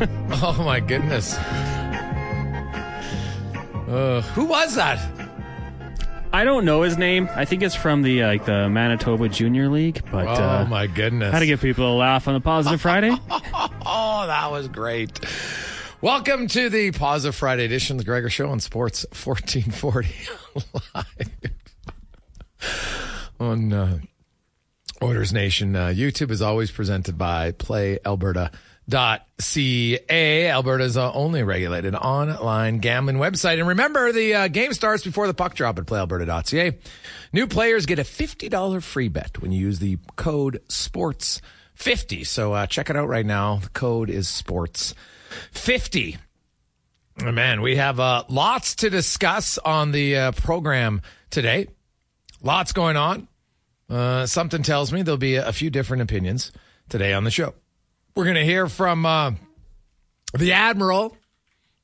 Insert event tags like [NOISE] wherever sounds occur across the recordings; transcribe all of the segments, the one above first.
[LAUGHS] oh my goodness. Uh, who was that? I don't know his name. I think it's from the uh, like the Manitoba Junior League. But Oh uh, my goodness. how to get people to laugh on a positive [LAUGHS] Friday? Oh, that was great. Welcome to the Positive Friday edition of the Gregor Show on Sports 1440 live [LAUGHS] on uh, Oilers Nation. Uh, YouTube is always presented by PlayAlberta.ca, Alberta's uh, only regulated online gambling website. And remember, the uh, game starts before the puck drop at PlayAlberta.ca. New players get a $50 free bet when you use the code SPORTS50. So uh, check it out right now. The code is SPORTS50. Oh, Man, we have uh, lots to discuss on the uh, program today. Lots going on. Uh, something tells me there'll be a few different opinions today on the show. We're going to hear from uh, the Admiral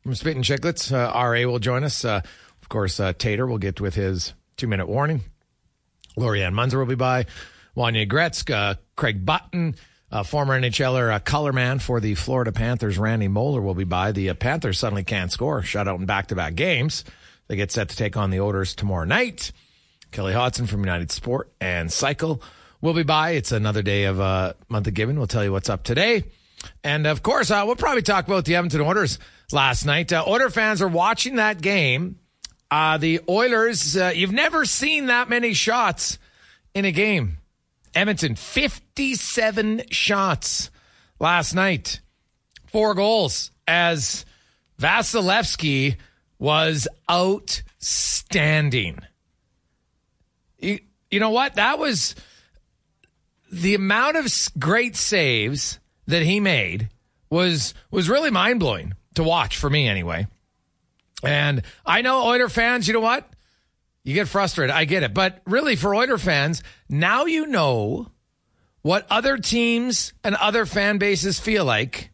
from Spittin' Chicklets. Uh, RA will join us. Uh, of course, uh, Tater will get with his two minute warning. Lorianne Munzer will be by. Wanya Gretzk, uh, Craig Button, uh, former NHLer, uh, color man for the Florida Panthers, Randy Moller will be by. The Panthers suddenly can't score, shutout in back to back games. They get set to take on the Oilers tomorrow night. Kelly Hodgson from United Sport and Cycle will be by. It's another day of uh, month of giving. We'll tell you what's up today. And of course, uh, we'll probably talk about the Edmonton Oilers last night. Uh, Oiler fans are watching that game. Uh, the Oilers, uh, you've never seen that many shots in a game. Edmonton, 57 shots last night, four goals as Vasilevskiy was outstanding. You, you know what? That was the amount of great saves that he made was was really mind blowing to watch for me anyway. And I know Oiler fans, you know what? You get frustrated. I get it. But really, for Oiler fans, now you know what other teams and other fan bases feel like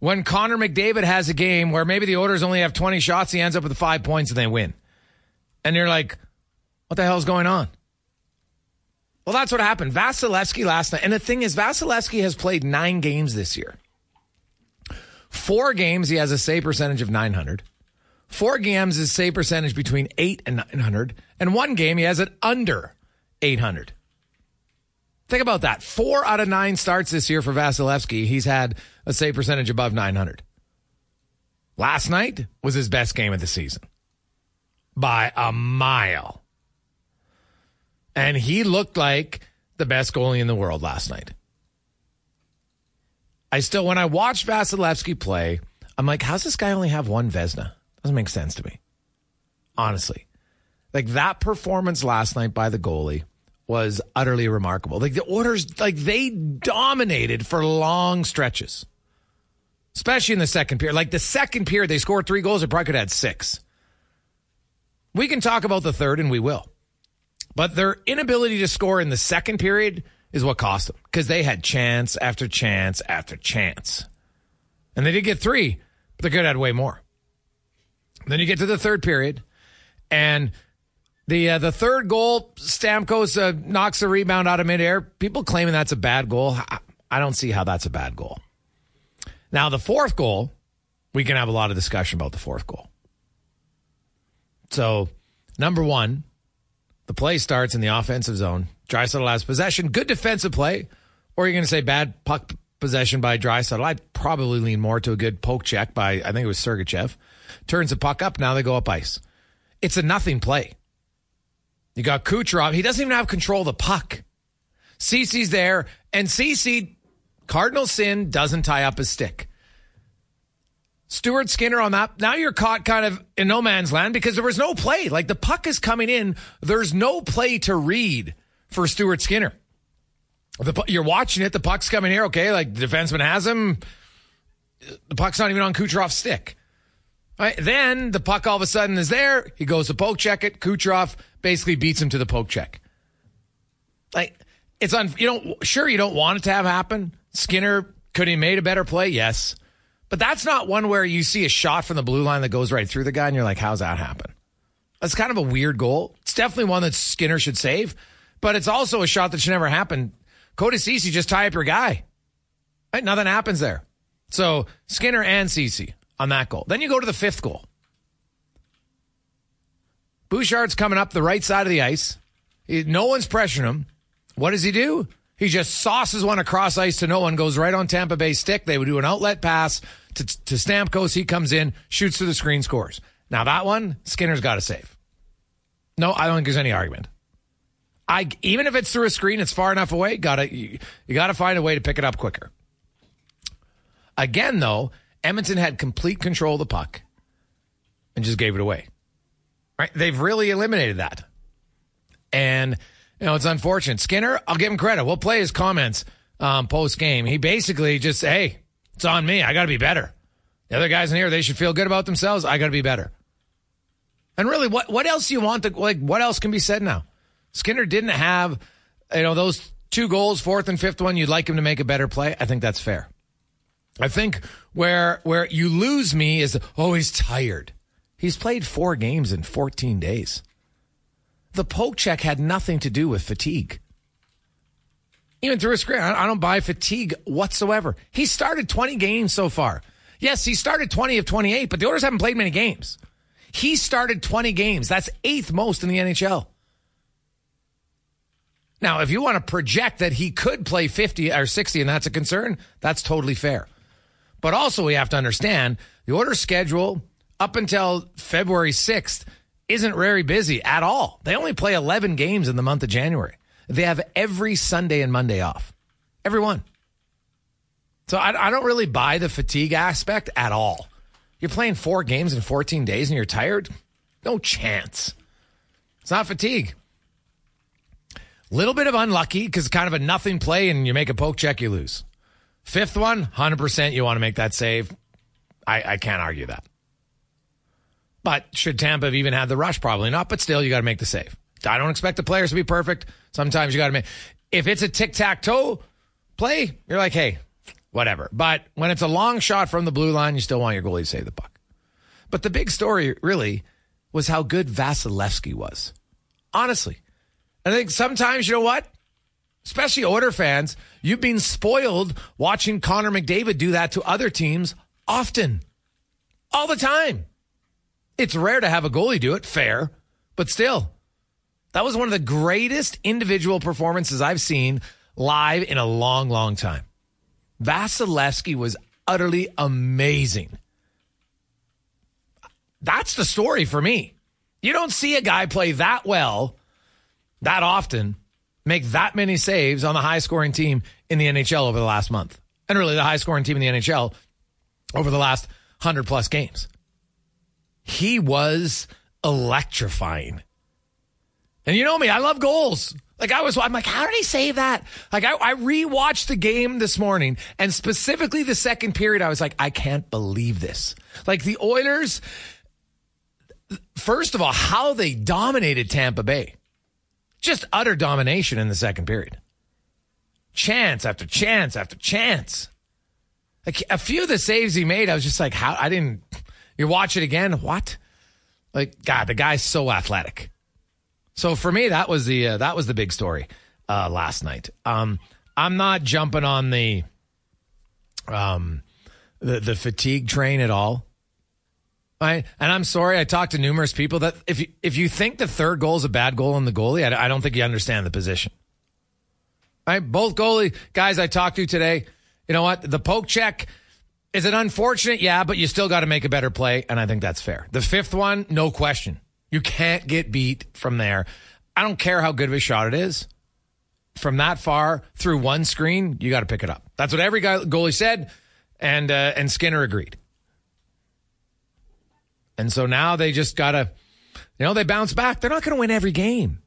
when Connor McDavid has a game where maybe the Oilers only have 20 shots, he ends up with five points and they win. And you're like, what the hell's going on? Well, that's what happened. Vasilevskiy last night. And the thing is, Vasilevskiy has played nine games this year. Four games, he has a save percentage of 900. Four games, his save percentage between eight and 900. And one game, he has it under 800. Think about that. Four out of nine starts this year for Vasilevskiy. He's had a save percentage above 900. Last night was his best game of the season by a mile. And he looked like the best goalie in the world last night. I still, when I watch Vasilevskiy play, I'm like, how's this guy only have one Vezina? Doesn't make sense to me. Honestly. Like that performance last night by the goalie was utterly remarkable. Like the Oilers, like they dominated for long stretches, especially in the second period. Like the second period, they scored three goals. They probably could have had six. We can talk about the third, and we will. But their inability to score in the second period is what cost them because they had chance after chance after chance. And they did get three, but they could have had way more. Then you get to the third period, and the uh, the third goal, Stamkos uh, knocks a rebound out of midair. People claiming that's a bad goal. I don't see how that's a bad goal. Now the fourth goal, we can have a lot of discussion about the fourth goal. So, number one, the play starts in the offensive zone. Draisaitl has possession. Good defensive play. Or you're going to say bad puck possession by Draisaitl. I'd probably lean more to a good poke check by, I think it was Sergachev. Turns the puck up. Now they go up ice. It's a nothing play. You got Kucherov. He doesn't even have control of the puck. Ceci's there, and Ceci, Cardinal sin, doesn't tie up his stick. Stuart Skinner on that. Now you're caught kind of in no man's land because there was no play. Like the puck is coming in. There's no play to read for Stuart Skinner. The, you're watching it. The puck's coming here. Okay. Like the defenseman has him. The puck's not even on Kucherov's stick. Right. Then the puck all of a sudden is there. He goes to poke check it. Kucherov basically beats him to the poke check. Like it's on, you don't, sure, you don't want it to have happen. Skinner could he made a better play? Yes. But that's not one where you see a shot from the blue line that goes right through the guy and you're like, how's that happen? That's kind of a weird goal. It's definitely one that Skinner should save, but it's also a shot that should never happen. Cody Ceci just tie up your guy. Right? Nothing happens there. So Skinner and Ceci on that goal. Then you go to the fifth goal. Bouchard's coming up the right side of the ice. No one's pressuring him. What does he do? He just sauces one across ice to no one, goes right on Tampa Bay stick. They would do an outlet pass to, to Stamkos. He comes in, shoots to the screen, scores. Now that one, Skinner's got to save. No, I don't think there's any argument. I even if it's through a screen, it's far enough away. Got to you, you got to find a way to pick it up quicker. Again, though, Edmonton had complete control of the puck and just gave it away. Right? They've really eliminated that, and you know it's unfortunate. Skinner, I'll give him credit. We'll play his comments um, post game. He basically just, hey, it's on me. I got to be better. The other guys in here, they should feel good about themselves. I got to be better. And really, what what else do you want? To, like, what else can be said now? Skinner didn't have, you know, those two goals, fourth and fifth one. You'd like him to make a better play. I think that's fair. I think where where you lose me is, oh, he's tired. He's played four games in 14 days. The poke check had nothing to do with fatigue even through his career. I don't buy fatigue whatsoever. He started 20 games so far. Yes, he started 20 of 28, but the Oilers haven't played many games. He started 20 games. That's eighth most in the NHL. Now, if you want to project that he could play 50 or 60 and that's a concern, that's totally fair. But also, we have to understand the Oiler schedule up until February 6th isn't very busy at all. They only play 11 games in the month of January. They have every Sunday and Monday off. Every one. So I, I don't really buy the fatigue aspect at all. You're playing four games in 14 days and you're tired? No chance. It's not fatigue. Little bit of unlucky because kind of a nothing play and you make a poke check, you lose. Fifth one, 100% you want to make that save. I, I can't argue that. But should Tampa have even had the rush? Probably not, but still, you got to make the save. I don't expect the players to be perfect. Sometimes you got to make. If it's a tic tac toe play, you're like, hey, whatever. But when it's a long shot from the blue line, you still want your goalie to save the puck. But the big story really was how good Vasilevskiy was. Honestly. I think sometimes, you know what? Especially Oiler fans, you've been spoiled watching Connor McDavid do that to other teams often. All the time. It's rare to have a goalie do it, fair, but still. That was one of the greatest individual performances I've seen live in a long, long time. Vasilevskiy was utterly amazing. That's the story for me. You don't see a guy play that well, that often, make that many saves on the high scoring team in the NHL over the last month. And really, the high scoring team in the NHL over the last 100 plus games. He was electrifying. And you know me, I love goals. Like I was, I'm like, how did he save that? Like I, I rewatched the game this morning and specifically the second period. I was like, I can't believe this. Like the Oilers, first of all, how they dominated Tampa Bay. Just utter domination in the second period. Chance after chance after chance. Like a few of the saves he made, I was just like, how? I didn't. You watch it again. What? Like God, the guy's so athletic. So for me, that was the uh, that was the big story uh, last night. Um, I'm not jumping on the um the the fatigue train at all. I, and I'm sorry, I talked to numerous people that if you, if you think the third goal is a bad goal on the goalie, I, I don't think you understand the position. Right, both goalie guys I talked to today, you know what? The poke check is it unfortunate? Yeah, but you still got to make a better play, and I think that's fair. The fifth one, no question. You can't get beat from there. I don't care how good of a shot it is. From that far through one screen, you got to pick it up. That's what every guy, goalie said, and uh, and Skinner agreed. And so now they just got to, you know, they bounce back. They're not going to win every game.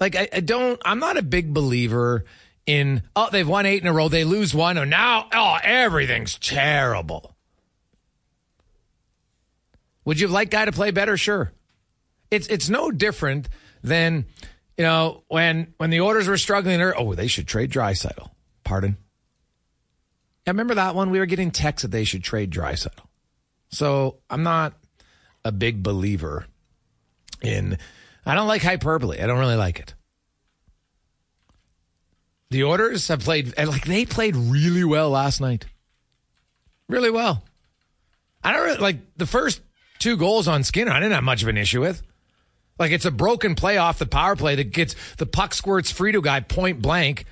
Like I, I don't. I'm not a big believer in oh they've won eight in a row. They lose one, and now oh everything's terrible. Would you like guy to play better? Sure. It's it's no different than you know when when the Oilers were struggling. Oh, they should trade Draisaitl. Pardon. I remember that one. We were getting texts that they should trade Draisaitl. So I'm not a big believer in. I don't like hyperbole. I don't really like it. The Oilers have played like they played really well last night. Really well. I don't really, like the first two goals on Skinner. I didn't have much of an issue with. Like it's a broken play off the power play that gets the puck squirts free to a guy point blank.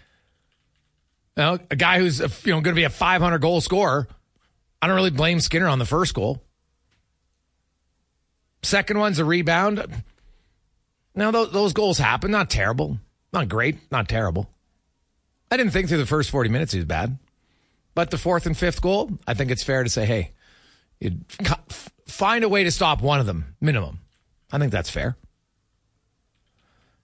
You know, a guy who's you know going to be a 500 goal scorer. I don't really blame Skinner on the first goal. Second one's a rebound. Now those, those goals happen. Not terrible. Not great. Not terrible. I didn't think through the first 40 minutes he was bad. But the fourth and fifth goal, I think it's fair to say, hey, you'd find a way to stop one of them, minimum. I think that's fair.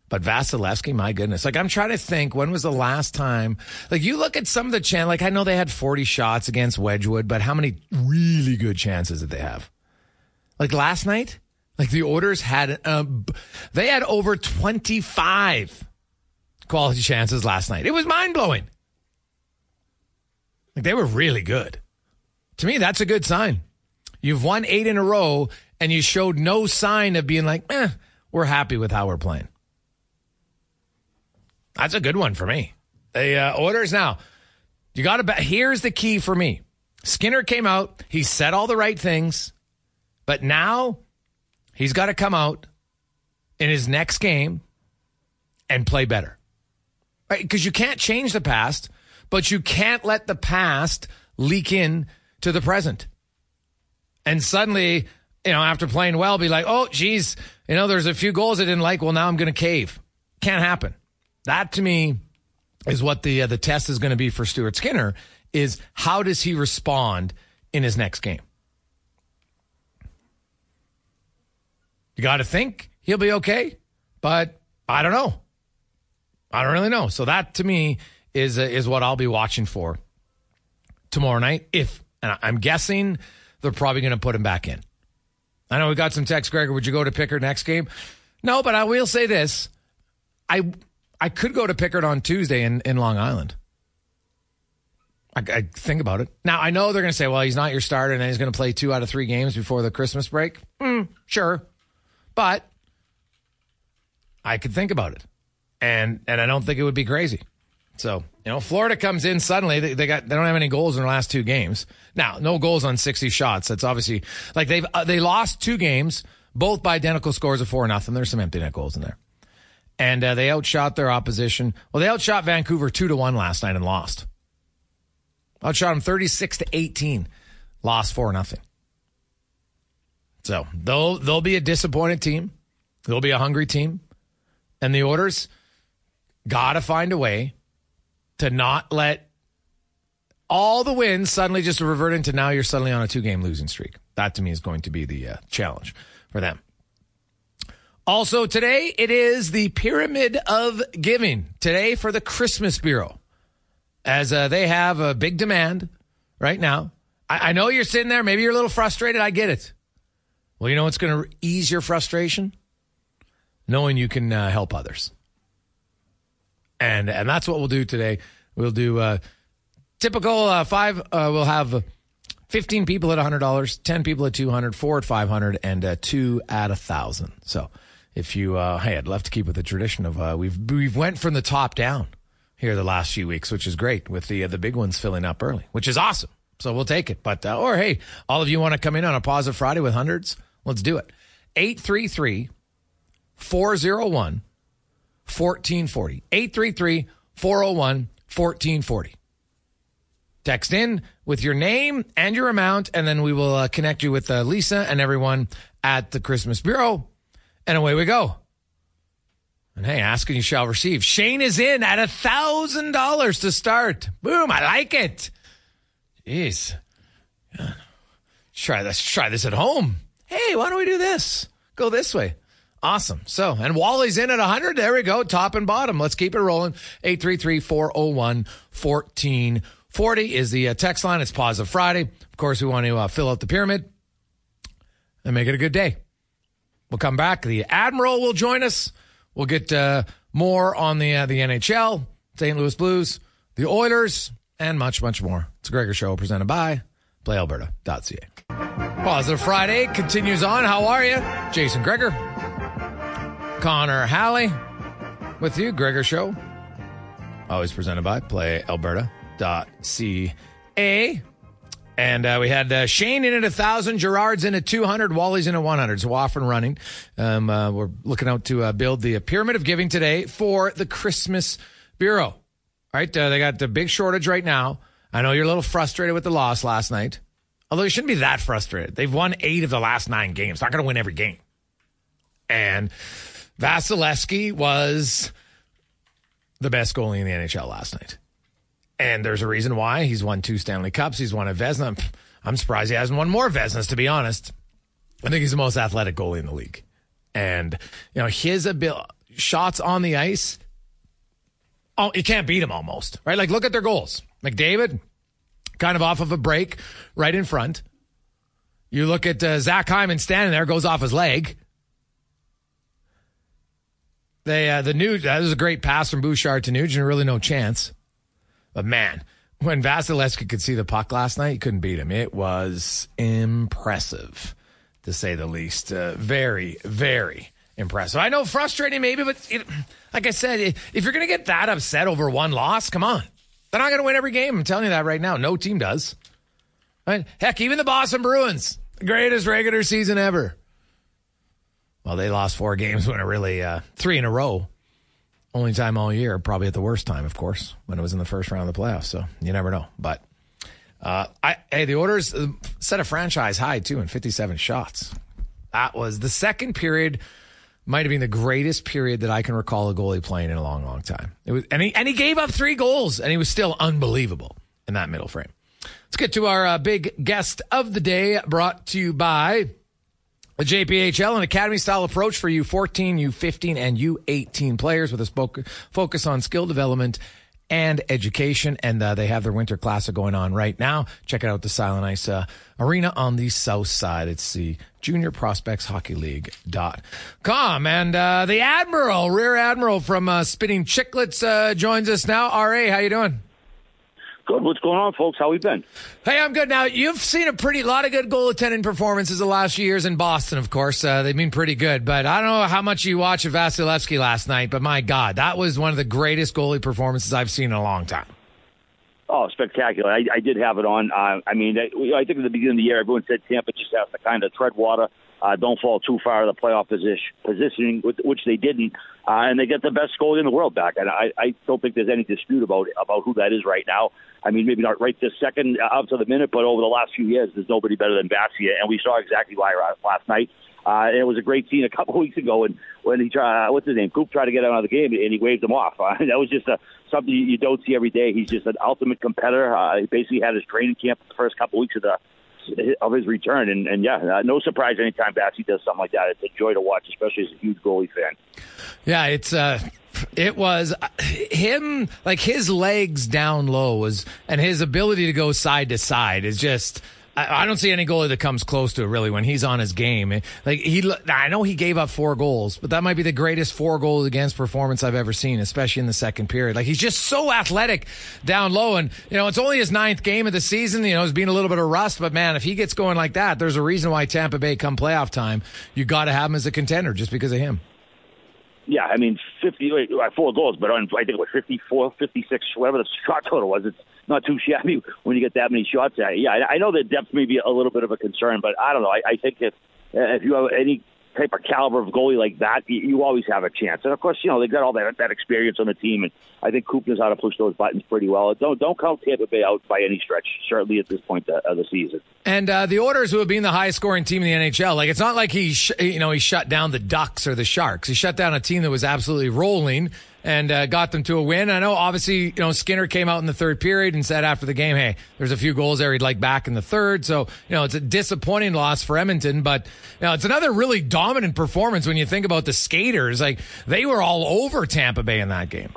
But Vasilevskiy, my goodness. Like, I'm trying to think, when was the last time? Like, you look at some of the chance, like, I know they had 40 shots against Wedgwood, but how many really good chances did they have? Like, last night? Like, the Oilers had, uh, they had over 25 quality chances last night. It was mind blowing. Like, they were really good. To me, that's a good sign. You've won eight in a row, and you showed no sign of being like, eh, we're happy with how we're playing. That's a good one for me. The uh, Oilers now. You got to bet. Here's the key for me. Skinner came out. He said all the right things, but now he's got to come out in his next game and play better. Right? Because you can't change the past, but you can't let the past leak in to the present. And suddenly, you know, after playing well, be like, oh, geez, you know, there's a few goals I didn't like. Well, now I'm going to cave. Can't happen. That to me is what the uh, the test is going to be for Stuart Skinner is how does he respond in his next game? You got to think he'll be okay, but I don't know. I don't really know. So that to me is uh, is what I'll be watching for tomorrow night. If and I'm guessing they're probably going to put him back in. I know we got some text, Gregor. Would you go to Pickard next game? No, but I will say this: I I could go to Pickard on Tuesday in, in Long Island. I, I think about it. Now, I know they're going to say, well, he's not your starter and he's going to play two out of three games before the Christmas break. Mm, sure. But I could think about it. And and I don't think it would be crazy. So, you know, Florida comes in suddenly. They, they, got they don't have any goals in their last two games. Now, no goals on 60 shots. That's obviously like they've uh, they lost two games, both by identical scores of four nothing. There's some empty net goals in there and uh, they outshot their opposition. Well, they outshot Vancouver two to one last night and lost. Outshot them thirty six to eighteen, lost four nothing. So they'll they'll be a disappointed team. They'll be a hungry team, and the Oilers got to find a way to not let all the wins suddenly just revert into now you're suddenly on a two game losing streak. That to me is going to be the uh, challenge for them. Also, today it is the Pyramid of Giving. Today for the Christmas Bureau, as uh, they have a big demand right now. I, I know you're sitting there. Maybe you're a little frustrated. I get it. Well, you know what's going to ease your frustration? Knowing you can uh, help others. And and that's what we'll do today. We'll do uh, typical uh, five. Uh, we'll have 15 people at $100, 10 people at 200, four at 500, and uh, two at 1,000. So if you, uh, hey, I'd love to keep with the tradition of uh, we've we've went from the top down here the last few weeks, which is great with the uh, the big ones filling up early, which is awesome. So we'll take it. But uh, or hey, all of you want to come in on a positive Friday with hundreds? Let's do it. 833 401 1440. 833 401 1440. Text in with your name and your amount, and then we will uh, connect you with uh, Lisa and everyone at the Christmas Bureau. And away we go. And hey, ask and you shall receive. Shane is in at a thousand dollars to start. Boom! I like it. Jeez, let's try this. Try this at home. Hey, why don't we do this? Go this way. Awesome. So, and Wally's in at 100. There we go. Top and bottom. Let's keep it rolling. 833 401 1440 is the uh, text line. It's Positive Friday. Of course, we want to uh, fill out the pyramid and make it a good day. We'll come back. The Admiral will join us. We'll get uh, more on the uh, the NHL, St. Louis Blues, the Oilers, and much, much more. It's a Gregor Show presented by PlayAlberta.ca. Positive Friday continues on. How are you? Jason Gregor, Connor Halley with you. Gregor Show, always presented by PlayAlberta.ca. And uh, we had uh, Shane in at a thousand, Gerard's in at two hundred, Wally's in at one hundred. So off and running. Um, uh, we're looking out to uh, build the pyramid of giving today for the Christmas Bureau. All right, uh, they got the big shortage right now. I know you're a little frustrated with the loss last night, although you shouldn't be that frustrated. They've won eight of the last nine games. Not going to win every game. And Vasilevskiy was the best goalie in the NHL last night. And there's a reason why. He's won two Stanley Cups. He's won a Vezina. I'm surprised he hasn't won more Vezinas, to be honest. I think he's the most athletic goalie in the league. And, you know, his ability, shots on the ice, oh, you can't beat him almost, right? Like, look at their goals. McDavid, kind of off of a break right in front. You look at uh, Zach Hyman standing there, goes off his leg. They, uh, the new, that was a great pass from Bouchard to Nugent, really no chance. But man, when Vasilevskiy could see the puck last night, he couldn't beat him. It was impressive, to say the least. Uh, very, very impressive. I know frustrating maybe, but it, like I said, if you're going to get that upset over one loss, come on. They're not going to win every game. I'm telling you that right now. No team does. Right? Heck, even the Boston Bruins, greatest regular season ever. Well, they lost four games when it really uh, three in a row only time all year, probably at the worst time, of course, when it was in the first round of the playoffs. So you never know. But uh, I, hey, the Oilers uh, set a franchise high too in 57 shots. That was the second period. Might have been the greatest period that I can recall a goalie playing in a long, long time. It was, and he and he gave up three goals, and he was still unbelievable in that middle frame. Let's get to our uh, big guest of the day, brought to you by the JPHL, an academy style approach for U14, U15, and U18 players with a focus on skill development and education. And uh, they have their winter classic going on right now. Check it out the Silent Ice uh, Arena on the south side. It's the Junior Prospects Hockey league League.com. And uh, the Admiral, Rear Admiral from uh, Spittin' Chicklets uh, joins us now. RA, how you doing? Good. What's going on, folks? How we been? Hey, I'm good. Now you've seen a pretty lot of good goaltending performances the last few years in Boston. Of course, uh, they've been pretty good. But I don't know how much you watched of Vasilevskiy last night. But my God, that was one of the greatest goalie performances I've seen in a long time. Oh, spectacular! I, I did have it on. Uh, I mean, I, I think at the beginning of the year, everyone said Tampa just has to kind of tread water uh, don't fall too far of the playoff position, positioning, which they didn't, uh, and they get the best goalie in the world back. And I, I don't think there's any dispute about about who that is right now. I mean, maybe not right this second uh, up to the minute, but over the last few years, there's nobody better than Vasia, and we saw exactly why last night. Uh, it was a great scene a couple [LAUGHS] weeks ago, and when he tried, uh, what's his name, Coop tried to get out of the game, and he waved him off. [LAUGHS] Uh, that was just a, something you don't see every day. He's just an ultimate competitor. Uh, he basically had his training camp the first couple weeks of the of his return. And, and yeah, uh, no surprise anytime Bassy does something like that. It's a joy to watch, especially as a huge goalie fan. Yeah, it's uh it was him like his legs down low was and his ability to go side to side is just I, don't see any goalie that comes close to it really when he's on his game. Like he, I know he gave up four goals, but that might be the greatest four goals against performance I've ever seen, especially in the second period. Like he's just so athletic down low, and you know it's only his ninth game of the season. You know, he's being a little bit of rust, but man, if he gets going like that, there's a reason why Tampa Bay come playoff time, you got to have him as a contender just because of him yeah, I mean, 50, uh, four goals, but on, I think it was 54, 56, whatever the shot total was. It's not too shabby when you get that many shots at you. Yeah, I, know that depth may be a little bit of a concern, but I don't know. I, I think if, if you have any type of caliber of goalie like that, you, you always have a chance. And of course, you know they've got all that that experience on the team, and I think Coop knows how to push those buttons pretty well. Don't don't count Tampa Bay out by any stretch, certainly at this point of the season. And uh, the Oilers, who have been the highest scoring team in the NHL, like it's not like he sh- you know he shut down the Ducks or the Sharks. He shut down a team that was absolutely rolling and uh, got them to a win. I know, obviously, you know, Skinner came out in the third period and said after the game, "Hey, there's a few goals there he'd like back in the third. So, you know, it's a disappointing loss for Edmonton, but you know, it's another really dominant performance when you think about the skaters. Like they were all over Tampa Bay in that game.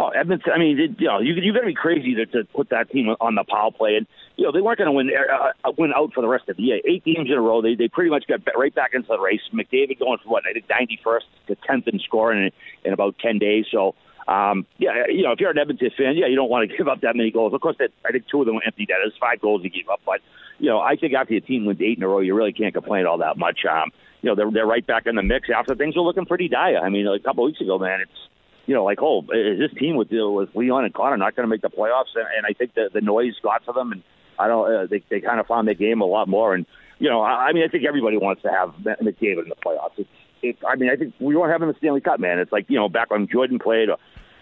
Oh, Edmonton. I mean, it, you know, you you got to be crazy to, to put that team on the power play, and you know they weren't going to win uh, uh, win out for the rest of the year. Eight games in a row, they they pretty much got right back into the race. McDavid going from what I think 91st to 10th in scoring in, in about 10 days. So. Um, yeah, you know, if you're an Edmonton fan, yeah, you don't want to [LAUGHS] give up that many goals. Of course, that I think two of them were empty netters, five goals you gave up. But you know, I think after your team wins eight in a row, you really can't complain all that much. Um, you know, they're they're right back in the mix after things were looking pretty dire. I mean, a couple weeks ago, man, it's you know, like, oh, is this team with with Leon and Connor not going to make the playoffs? And, and I think the the noise got to them, and I don't. Uh, they they kind of found their game a lot more. And you know, I, I mean, I think everybody wants to have McDavid in the playoffs. It's, it, I mean, I think we want to have him in the Stanley Cup, man. It's like you know, back when Jordan played.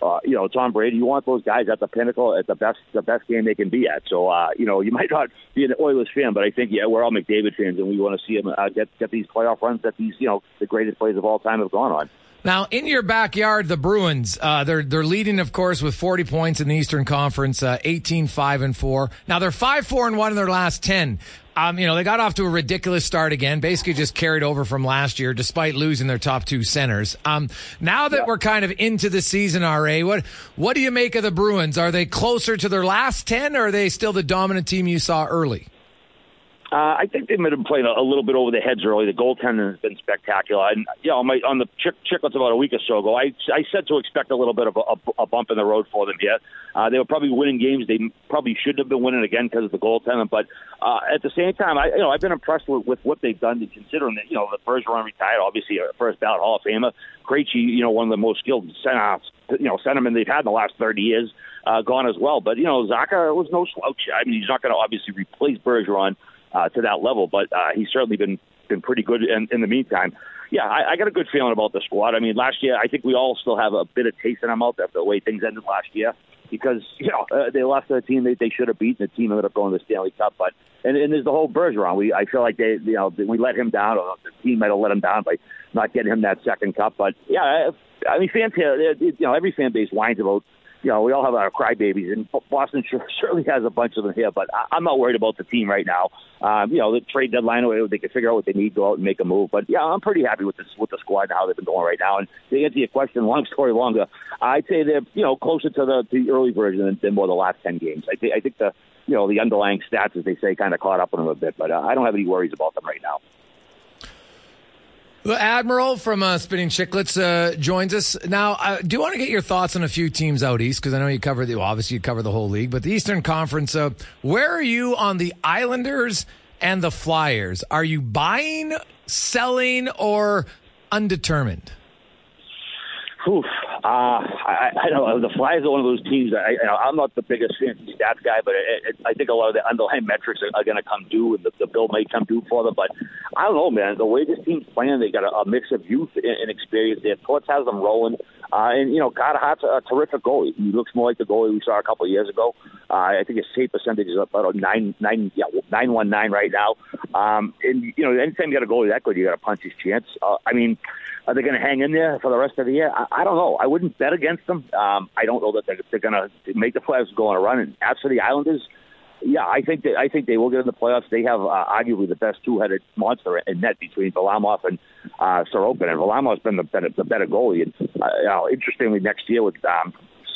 Uh, you know, Tom Brady. You want those guys at the pinnacle, at the best, the best game they can be at. So, uh, you know, you [LAUGHS] might not be an Oilers fan, but I think yeah, we're all McDavid fans, and we want to see him uh, get get these playoff runs that these, you know, the greatest plays of all time have gone on. Now, in your backyard, the Bruins, uh, they're they're leading, of course, with 40 points in the Eastern Conference, uh, 18 5 and 4. Now they're 5 4 and 1 in their last 10. Um, you know, they got off to a ridiculous start again, basically just carried over from last year despite losing their top two centers. Um, now that we're kind of into the season, RA, what, what do you make of the Bruins? Are they closer to their last 10 or are they still the dominant team you saw early? Uh, I think they might have played a, a little bit over the heads early. The goaltending has been spectacular. And you know, my, on the chick, Chicklets about a week or so ago, I I said to expect a little bit of a, a, a bump in the road for them here. Uh, they were probably winning games they probably shouldn't have been winning again because of the goaltending. But uh, at the same time, I you know I've been impressed with, with what they've done. Considering that you know the first run retired, obviously a first ballot Hall of Famer, Krejci, you know one of the most skilled center you know centermen they've had in the last 30 years, uh, gone as well. But you know Zacha was no slouch. I mean he's not going to obviously replace Bergeron uh, to that level. But uh, he's certainly been been pretty good in, in the meantime. Yeah, I, I got a good feeling about the squad. I mean, last year I think we all still have a bit of taste in our mouth after the way things ended last year because you know uh, they lost to a team they, they should have beaten. The team ended up going to the Stanley Cup, but and, and there's the whole Bergeron. We I feel like they you know we let him down, or the team might have let him down by not getting him that second cup. But yeah, I mean fans here, you know every fan base whines about you know, we all have our crybabies, and Boston sure, [LAUGHS] certainly has a bunch of them here. But I'm not worried about the team right now. Um, you know, the trade deadline, they can figure out what they need, go out and make a move. But yeah, I'm pretty happy with this with the squad and how they've been going right now. And to answer your question, long [LAUGHS] story longer, I'd say they're you know closer to the, the early version than, than more the last ten games. I think I think the you know the underlying stats, as they say, kind of caught up on them a bit. But uh, I don't have any worries about them right now. The Admiral from uh, Spittin' Chicklets uh, joins us now. I do you want to get your thoughts on a few teams out east because I know you cover the well, obviously you cover the whole league, but the Eastern Conference. Uh, where are you on the Islanders and the Flyers? Are you buying, selling, or undetermined? Oof. Uh, I, I don't know. The Flyers are one of those teams. I, you know, I'm not the biggest fancy stats guy, but it, it, I think a lot of the underlying metrics are, are going to come due, and the, the bill may come due for them. But I don't know, man. The way this team's playing, they got a, a mix of youth and, and experience. Their Torts has them rolling, uh, and you know, Carter Hart's a, a terrific goalie. He looks more like the goalie we saw a couple of years ago. Uh, I think his save percentage is about nine nine yeah nine one nine right now. Um, and you know, anytime you got a goalie that good, you got to punch his chance. Uh, I mean. Are they going to hang in there for the rest of the year? I, I don't know. I wouldn't bet against them. Um, I don't know that they're, they're going to make the playoffs go on a run. And as for the Islanders, yeah, I think that I think they will get in the playoffs. They have uh, arguably the best two-headed monster in net between Varlamov and uh, Sorokin, and Varlamov's been the better, the better goalie. And uh, you know, interestingly, next year with um,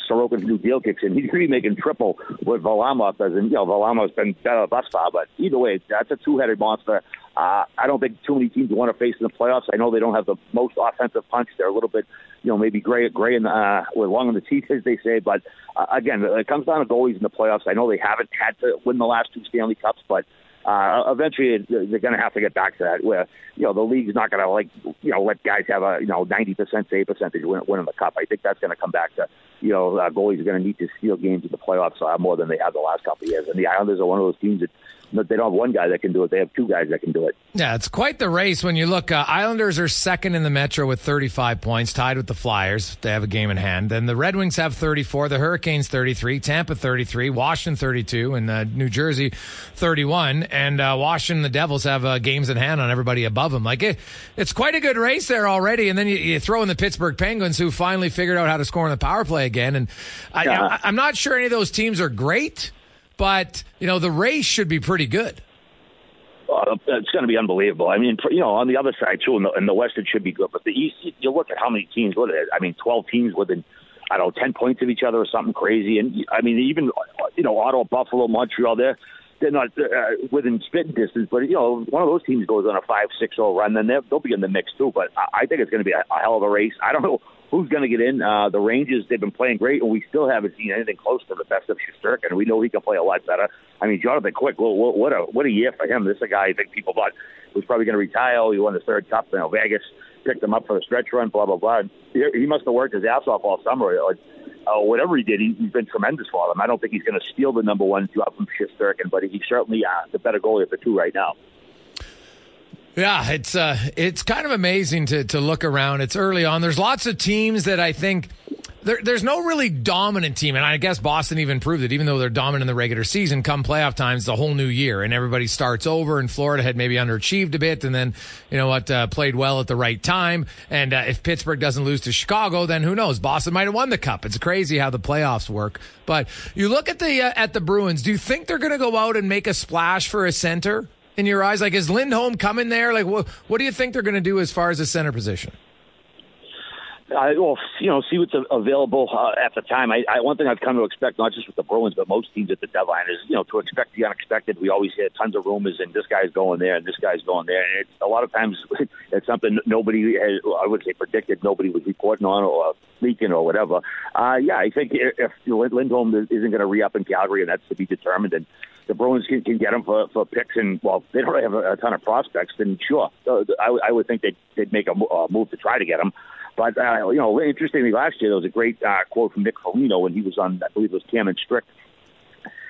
Sorokin's new deal kicks in, [LAUGHS] he's going to be making triple with Varlamov. As in, you know, Varlamov's been better thus far, but either way, that's a two-headed monster. Uh, I don't think too many teams want to face in the playoffs. I know they don't have the most offensive punch. They're a little bit, you know, maybe gray, gray the, uh, with long in the teeth, as they say. But uh, again, it comes down to goalies in the playoffs. I know they haven't had to win the last two Stanley Cups, but uh, eventually they're going to have to get back to that. Where you know the league's not going to like you know let guys have a you know ninety percent save percentage win, winning the cup. I think that's going to come back to you know uh, goalies are going to need to steal games in the playoffs uh, more than they have the last couple of years. And the Islanders are one of those teams that they don't have one guy that can do it. They have two guys that can do it. Yeah, it's quite the race when you look. Uh, Islanders are second in the Metro with 35 points, tied with the Flyers. They have a game in hand. Then the Red Wings have 34, the Hurricanes 33, Tampa 33, Washington 32, and uh, New Jersey 31. And uh, Washington, the Devils have uh, games in hand on everybody above them. Like it, it's quite a good race there already. And then you, you, throw in the Pittsburgh Penguins, who finally figured out how to score in the power play again. And I, yeah. I, I'm not sure any of those teams are great but you know the race should be pretty good. Uh, it's going to be unbelievable. I mean, you know, on the other side too, in the, in the West, it should be good. But the East, you look at how many teams. What I mean, twelve teams within, I don't know, ten points of each other or something crazy. And I mean, even you know, Ottawa, Buffalo, Montreal, they're not uh, within spitting distance. But you know, one of those teams goes on a five six zero run, then they'll be in the mix too. But I, I think it's going to be a, a hell of a race. I don't know who's going to get in. Uh, the Rangers, they've been playing great, and we still haven't seen anything close to the best of Shesterkin. We know he can play a lot better. I mean, Jonathan Quick, well, what a what a year for him. This is a guy I think people thought was probably going to retire. He won the third cup. You know, Vegas picked him up for the stretch run. Blah blah blah. He, he must have worked his ass off all summer. Like, uh, whatever he did, he, he's been tremendous for them. I don't think he's going to steal the number one job from Shesterkin, but he's certainly uh, the better goalie of the two right now. Yeah, it's uh, it's kind of amazing to to look around. It's early on. There's lots of teams that I think there, there's no really dominant team, and I guess Boston even proved it. Even though they're dominant in the regular season, come playoff times, the whole new year, and everybody starts over. And Florida had maybe underachieved a bit, and then you know what, uh, played well at the right time. And uh, if Pittsburgh doesn't lose to Chicago, then who knows? Boston might have won the cup. It's crazy how the playoffs work. But you look at the uh, at the Bruins. Do you think they're going to go out and make a splash for a center? in your eyes? Like, is Lindholm coming there? Like, what, what do you think they're going to do as far as the center position? I, well, you know, see what's available uh, at the time. I, I, one thing I've come to expect, not just with the Bruins, but most teams at the deadline, is you know to expect the unexpected. We always hear tons of rumors, and this guy's going there, and this guy's going there, and it's, a lot of times [LAUGHS] it's something nobody, has, I would say, predicted. Nobody was reporting on or leaking or whatever. Uh, yeah, I think if Lindholm isn't going to re up in Calgary, and that's to be determined, and the Bruins can, can get him for, for picks, and well, they don't have a, a ton of prospects, then sure, uh, I, I would think they'd, they'd make a uh, move to try to get him. But uh, you know, interestingly, last year there was a great uh, quote from Nick Foligno when he was on, I believe it was Cam and Strick,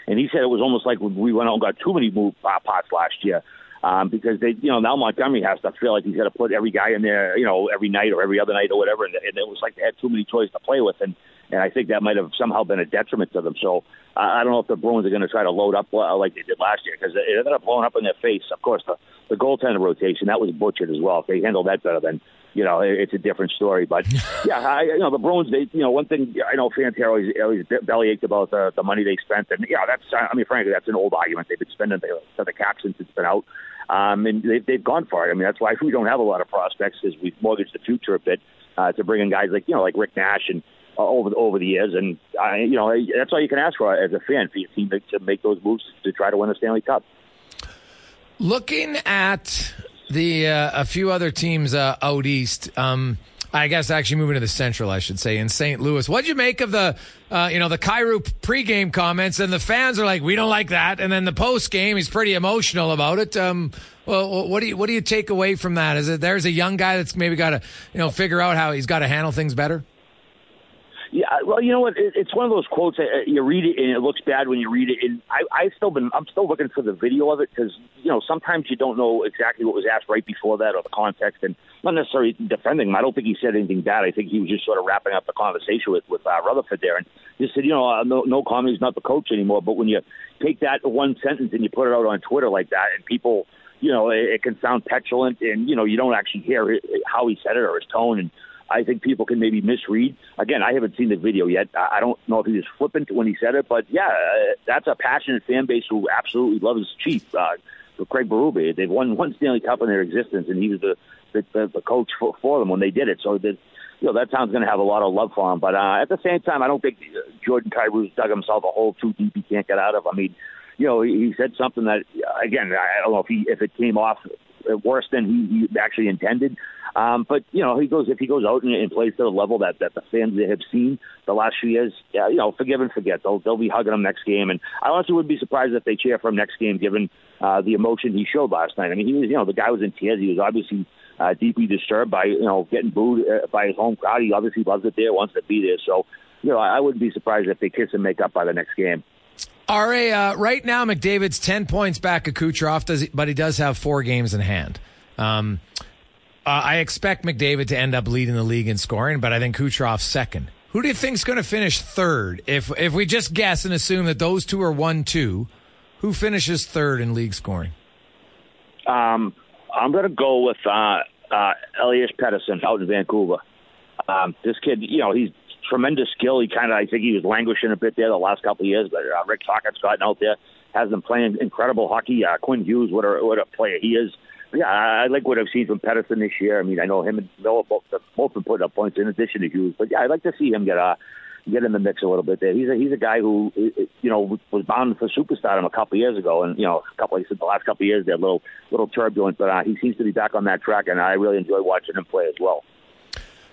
and he said it was almost like we went out and got too many move uh, pots last year. Um, because they, you know, now Montgomery has to feel like he's got to put every guy in there, you know, every night or every other night or whatever, and, and it was like they had too many toys to play with, and and I think that might have somehow been a detriment to them. So uh, I don't know if the Bruins are going to try to load up uh, like they did last year because it ended up blowing up in their face. Of course, the the goaltender rotation that was butchered as well. If they handled that better, then you know it's a different story. But [LAUGHS] yeah, I, you know the Bruins. They you know one thing I know fans here always always bellyached about the the money they spent, and yeah, that's I mean frankly that's an old argument. They've been spending the, the cap since it's been out. Um, and they've, they've gone for it. I mean, that's why we don't have a lot of prospects, is we've mortgaged the future a bit uh, to bring in guys like you know like Rick Nash and uh, over the, over the years, and uh, you know that's all you can ask for as a fan for your team to, to make those moves to try to win a Stanley Cup. Looking at the uh, a few other teams uh, out east. Um, I guess actually moving to the Central, I should say, in St. Louis. What'd you make of the, uh, you know, the Kyrou pregame comments? And the fans are like, "We don't like that." And then the postgame, he's pretty emotional about it. Um, well, what do you what do you take away from that? Is it there's a young guy that's maybe got to, you know, figure out how he's got to handle things better? Yeah, well, you know what? It, it's one of those quotes. Uh, you read it and it looks bad when you read it. And I, I've still been, I'm still looking for the video of it because you know sometimes you don't know exactly what was asked right before that or the context, and not necessarily defending him. I don't think he said anything bad. I think he was just sort of wrapping up the conversation with with uh, Rutherford there, and just said, you know, uh, no, no comment. He's not the coach anymore. But when you take that one sentence and you put it out on Twitter like that, and people, you know, it, it can sound petulant, and you know, you don't actually hear it, how he said it or his tone and I think people can maybe misread. Again, I haven't seen the video yet. I don't know if he was flippant when he said it, but yeah, uh, that's a passionate fan base who absolutely loves Chief. Uh, Craig Berube, they've won one Stanley Cup in their existence, and he was the the, the coach for, for them when they did it. So that you know that town's going to have a lot of love for him. But uh, at the same time, I don't think Jordan Kyrou's dug himself a hole too deep he can't get out of. I mean, you know, he, he said something that again, I don't know if he if it came off worse than he, he actually intended. Um, but you know, he goes if he goes out and, and plays to the level that that the fans have seen the last few years. Yeah, you know, forgive and forget. They'll they'll be hugging him next game, and I honestly would be surprised if they cheer for him next game, given uh, the emotion he showed last night. I mean, he was you know the guy was in tears. He was obviously uh, deeply disturbed by you know getting booed uh, by his home crowd. He obviously loves it there, wants to be there. So you know, I wouldn't be surprised if they kiss and make up by the next game. Ra, uh, right now McDavid's ten points back of Kucherov, does but he does have four games in hand. Um, uh, I expect McDavid to end up leading the league in scoring, but I think Kucherov's second. Who do you think's going to finish third? If if we just guess and assume that those two are one two, who finishes third in league scoring? Um, I'm going to go with uh, uh, Elias Pettersson out in Vancouver. Um, this kid, you know, he's tremendous skill. He kind of, I think, he was languishing a bit there the last couple of years, but uh, Rick Tocchet's gotten out there, has them playing incredible hockey. Uh, Quinn Hughes, what a what a player he is yeah, I like what I've seen from Pettersson this year. I mean, I know him and Noah both, both been putting up points in addition to Hughes, but yeah, I'd like to see him get a get in the mix a little bit there. He's a he's a guy who you know was bound for superstardom a couple of years ago, and you know a couple of, the last couple of years they're a little little turbulent, but uh, he seems to be back on that track, and I really enjoy watching him play as well.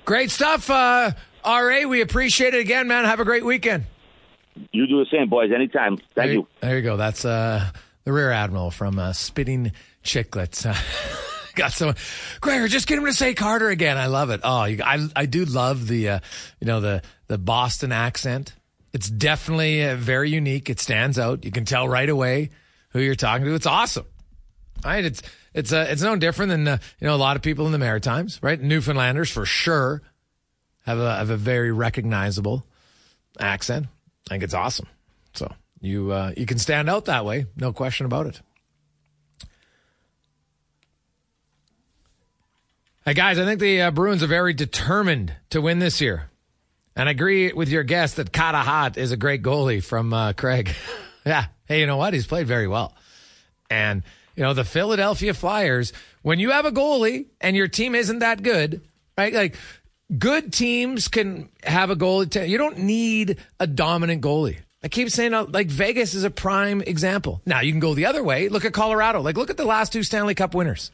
Great stuff, uh, Ra. We appreciate it again, man. Have a great weekend. You do the same, boys. Anytime. Thank there, you. There you go. That's uh, the Rear Admiral from uh, Spittin' Chicklets. [LAUGHS] got someone. Gregor, just get him to say Carter again. I love it. Oh, you, I I do love the uh, you know the the Boston accent. It's definitely uh, very unique. It stands out. You can tell right away who you're talking to. It's awesome. Right? It's it's uh, it's no different than uh, you know a lot of people in the Maritimes, right? Newfoundlanders for sure have a have a very recognizable accent. I think it's awesome. So you uh, you can stand out that way, no question about it. Hey guys, I think the uh, Bruins are very determined to win this year. And I agree with your guess that Carter Hart is a great goalie from uh, Craig. [LAUGHS] yeah. Hey, you know what? He's played very well. And, you know, the Philadelphia Flyers, when you have a goalie and your team isn't that good, right? Like, good teams can have a goalie. you don't need a dominant goalie. I keep saying, uh, like, Vegas is a prime example. Now, you can go the other way. Look at Colorado. Like, look at the last two Stanley Cup winners.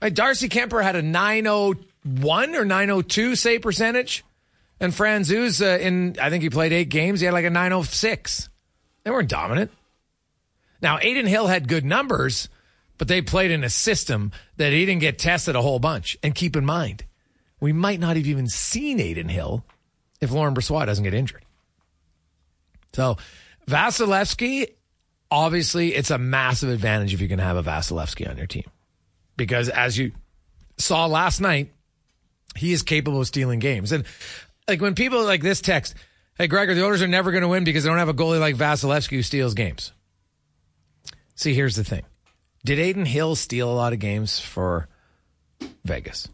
Right, Darcy Kuemper had a 901 or 902 save percentage. And Francouz, uh, in I think he played eight games, he had like a 906. They weren't dominant. Now, Adin Hill had good numbers, but they played in a system that he didn't get tested a whole bunch. And keep in mind, we might not have even seen Adin Hill if Laurent Brossoit doesn't get injured. So, Vasilevskiy, obviously, it's a massive advantage if you can have a Vasilevskiy on your team because as you saw last night, he is capable of stealing games. And like when people like this text, hey, Gregor, the Oilers are never going to win because they don't have a goalie like Vasilevskiy who steals games. See, here's the thing. Did Adin Hill steal a lot of games for Vegas?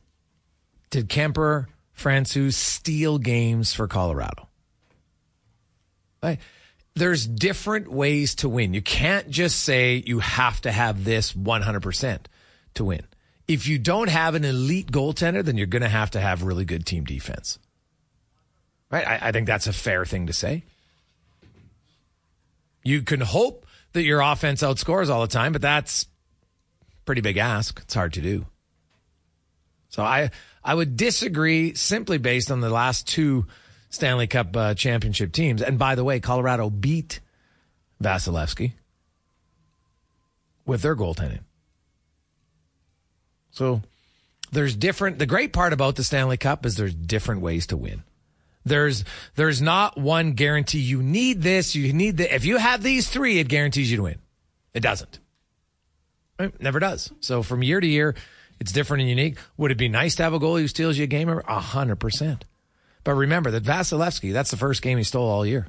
Did Kuemper, Francouz steal games for Colorado? There's different ways to win. You can't just say you have to have this 100% to win. If you don't have an elite goaltender, then you're going to have to have really good team defense. Right? I, I think that's a fair thing to say. You can hope that your offense outscores all the time, but that's pretty big ask. It's hard to do. So I I would disagree simply based on the last two Stanley Cup uh, championship teams. And by the way, Colorado beat Vasilevskiy with their goaltending. So there's different. The great part about the Stanley Cup is there's different ways to win. There's there's not one guarantee. You need this. You need the. If you have these three, it guarantees you to win. It doesn't. It never does. So from year to year, it's different and unique. Would it be nice to have a goalie who steals you a game? A hundred percent. But remember that Vasilevskiy, that's the first game he stole all year.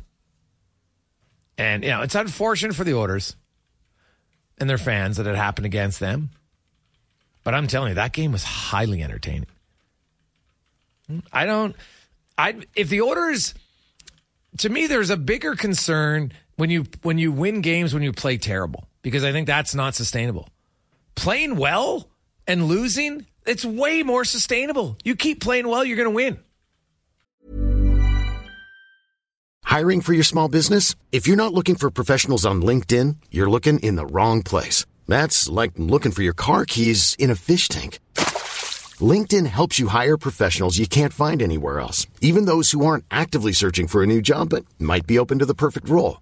And, you know, it's unfortunate for the Oilers and their fans that it happened against them. But I'm telling you, that game was highly entertaining. I don't. I if the Oilers, to me, there's a bigger concern when you when you win games when you play terrible because I think that's not sustainable. Playing well and losing, it's way more sustainable. You keep playing well, you're going to win. Hiring for your small business? If you're not looking for professionals on LinkedIn, you're looking in the wrong place. That's like looking for your car keys in a fish tank. LinkedIn helps you hire professionals you can't find anywhere else, even those who aren't actively searching for a new job but might be open to the perfect role.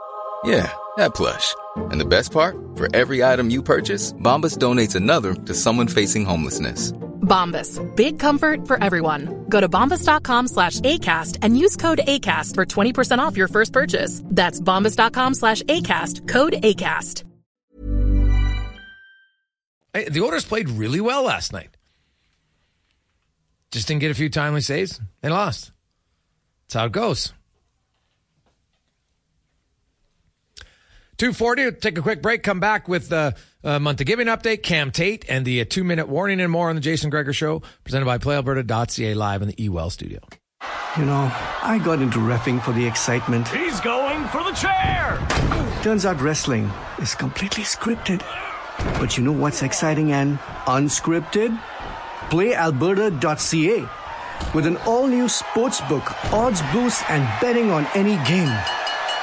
Yeah, that plush. And the best part? For every item you purchase, Bombas donates another to someone facing homelessness. Bombas. Big comfort for everyone. Go to bombas.com slash ACAST and use code ACAST for 20% off your first purchase. That's bombas.com slash ACAST. Code ACAST. Hey, the Oilers played really well last night. Just didn't get a few timely saves. They lost. That's how it goes. 240. We'll take a quick break. Come back with the uh, month of giving update, Cam Tait, and the uh, two minute warning and more on the Jason Gregor Show, presented by PlayAlberta.ca live in the eWell studio. You know, I got into refing for the excitement. He's going for the chair! Turns out wrestling is completely scripted. But you know what's exciting and unscripted? PlayAlberta.ca with an all new sports book, odds boosts, and betting on any game.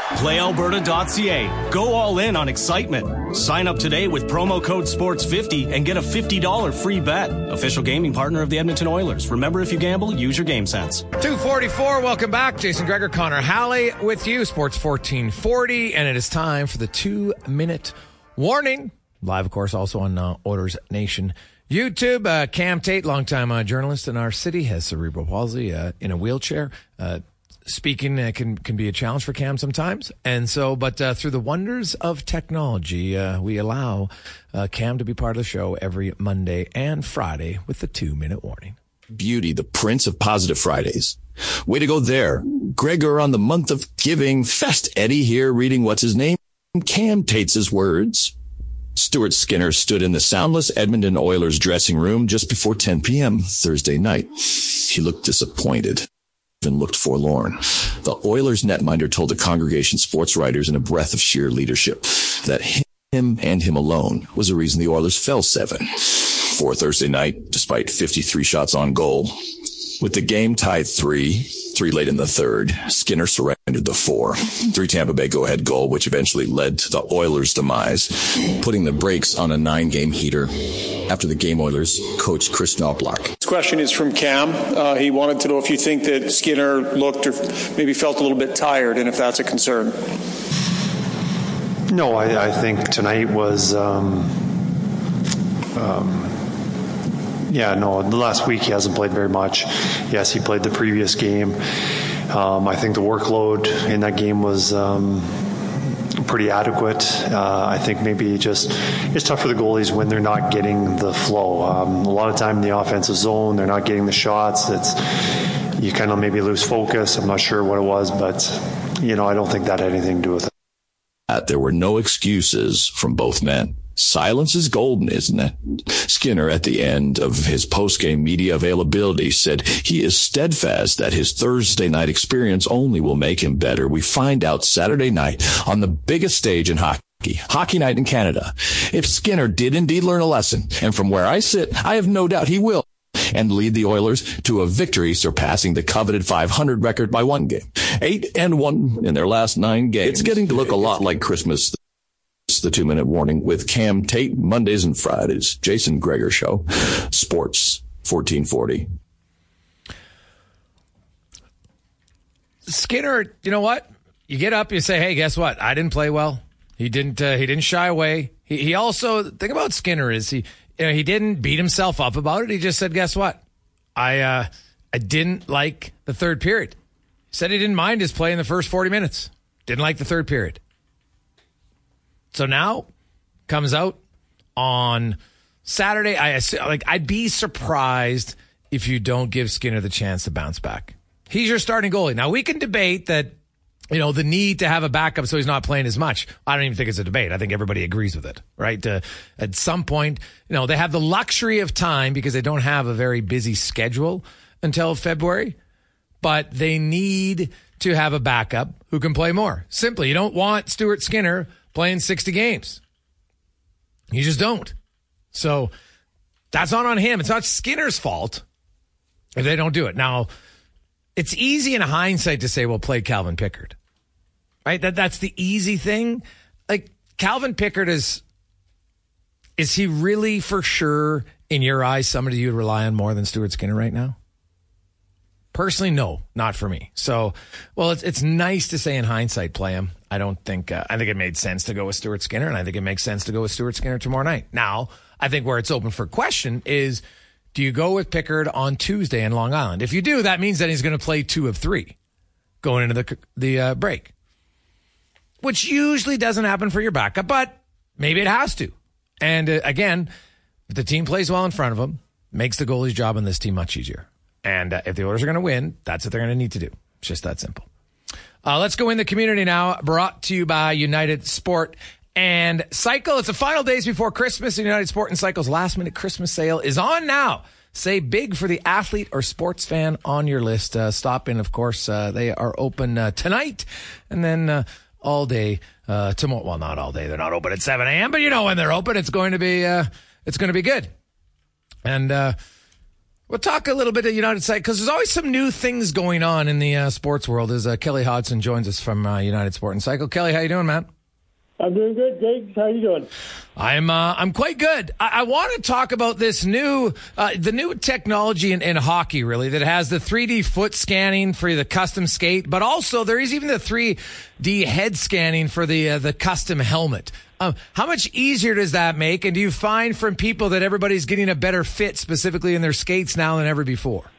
PlayAlberta.ca. Go all in on excitement. Sign up today with promo code SPORTS50 and get a $50 free bet. Official gaming partner of the Edmonton Oilers. Remember, if you gamble, use your game sense. 244. Welcome back. Jason Gregor, Connor Halley with you. Sports 1440. And it is time for the two minute warning. Live, of course, also on uh, Nation YouTube. Uh, Cam Tait, longtime uh, journalist in our city, has cerebral palsy uh, in a wheelchair. Speaking uh, can can be a challenge for Cam sometimes, and so but uh, through the wonders of technology, uh, we allow uh, Cam to be part of the show every Monday and Friday with the two minute warning. Beauty, the prince of positive Fridays. Way to go there, Gregor on the month of giving. Fest Eddie here reading what's his name. Cam Tait's words. Stuart Skinner stood in the soundless Edmonton Oilers dressing room just before 10 p.m. Thursday night. He looked disappointed and looked forlorn. The Oilers netminder told the congregation sports writers in a breath of sheer leadership that him and him alone was the reason the Oilers fell seven for Thursday night, despite 53 shots on goal. With the game tied three, three late in the third, Skinner surrendered the four. Three Tampa Bay go-ahead goal, which eventually led to the Oilers' demise, putting the brakes on a nine-game heater after the game Oilers coach Chris Knoblauch. This question is from Cam. Uh, he wanted to know if you think that Skinner looked or maybe felt a little bit tired and if that's a concern. No, I, I think tonight was. Um, um, yeah, no, the last week he hasn't played very much. Yes, he played the previous game. Um, I think the workload in that game was um, pretty adequate. Uh, I think maybe just it's tough for the goalies when they're not getting the flow. Um, a lot of time in the offensive zone, they're not getting the shots. It's you kind of maybe lose focus. I'm not sure what it was, but you know, I don't think that had anything to do with it. There were no excuses from both men. Silence is golden, isn't it? Skinner, at the end of his post-game media availability, said he is steadfast that his Thursday night experience only will make him better. We find out Saturday night on the biggest stage in hockey. Hockey Night in Canada. If Skinner did indeed learn a lesson, and from where I sit, I have no doubt he will, and lead the Oilers to a victory surpassing the coveted 500 record by one game. Eight and one in their last nine games. It's getting to look a lot like Christmas. The two minute warning with Cam Tait Mondays and Fridays. Jason Gregor Show. Sports 1440. Skinner, you know what? You get up, you say, "Hey, guess what? I didn't play well. He didn't. Uh, he didn't shy away. He, he also the thing about Skinner is he, you know, he didn't beat himself up about it. He just said, "Guess what? I, uh, I didn't like the third period." Said he didn't mind his play in the first forty minutes. Didn't like the third period. So now comes out on Saturday. I like I'd be surprised if you don't give Skinner the chance to bounce back. He's your starting goalie. Now we can debate that you know, the need to have a backup so he's not playing as much. I don't even think it's a debate. I think everybody agrees with it, right? Uh, at some point, you know, they have the luxury of time because they don't have a very busy schedule until February, but they need to have a backup who can play more. Simply, you don't want Stuart Skinner playing 60 games. You just don't. So that's not on him. It's not Skinner's fault if they don't do it. Now, it's easy in hindsight to say, well, play Calvin Pickard right? That that's the easy thing. Like Calvin Pickard is is he really for sure in your eyes somebody you'd rely on more than Stuart Skinner right now? Personally, no, not for me. So, well, it's it's nice to say in hindsight, play him. I don't think uh, I think it made sense to go with Stuart Skinner, and I think it makes sense to go with Stuart Skinner tomorrow night. Now, I think where it's open for question is, do you go with Pickard on Tuesday in Long Island? If you do, that means that he's going to play two of three going into the the uh, break which usually doesn't happen for your backup, but maybe it has to. And uh, again, if the team plays well in front of him, makes the goalie's job on this team much easier. And uh, if the Oilers are going to win, that's what they're going to need to do. It's just that simple. Uh, let's go in the community now. Brought to you by United Sport and Cycle. It's the final days before Christmas. And United Sport and Cycle's last minute Christmas sale is on now. Say big for the athlete or sports fan on your list. Uh, stop in, of course. Uh, they are open uh, tonight, and then uh, all day uh, tomorrow. Well, not all day. They're not open at 7 a.m., but you know when they're open, it's going to be it's going to be good. And we'll talk a little bit of United Side because there's always some new things going on in the uh, sports world. As uh, Kelly Hodgson joins us from uh, United Sport and Cycle. Kelly, how you doing, man? I'm doing good, Jake. How you doing? I'm uh, I'm quite good. I, I want to talk about this new uh, the new technology in, in hockey, really, that has the 3D foot scanning for the custom skate, but also there is even the 3D head scanning for the uh, the custom helmet. Um, how much easier does that make? And do you find from people that everybody's getting a better fit specifically in their skates now than ever before?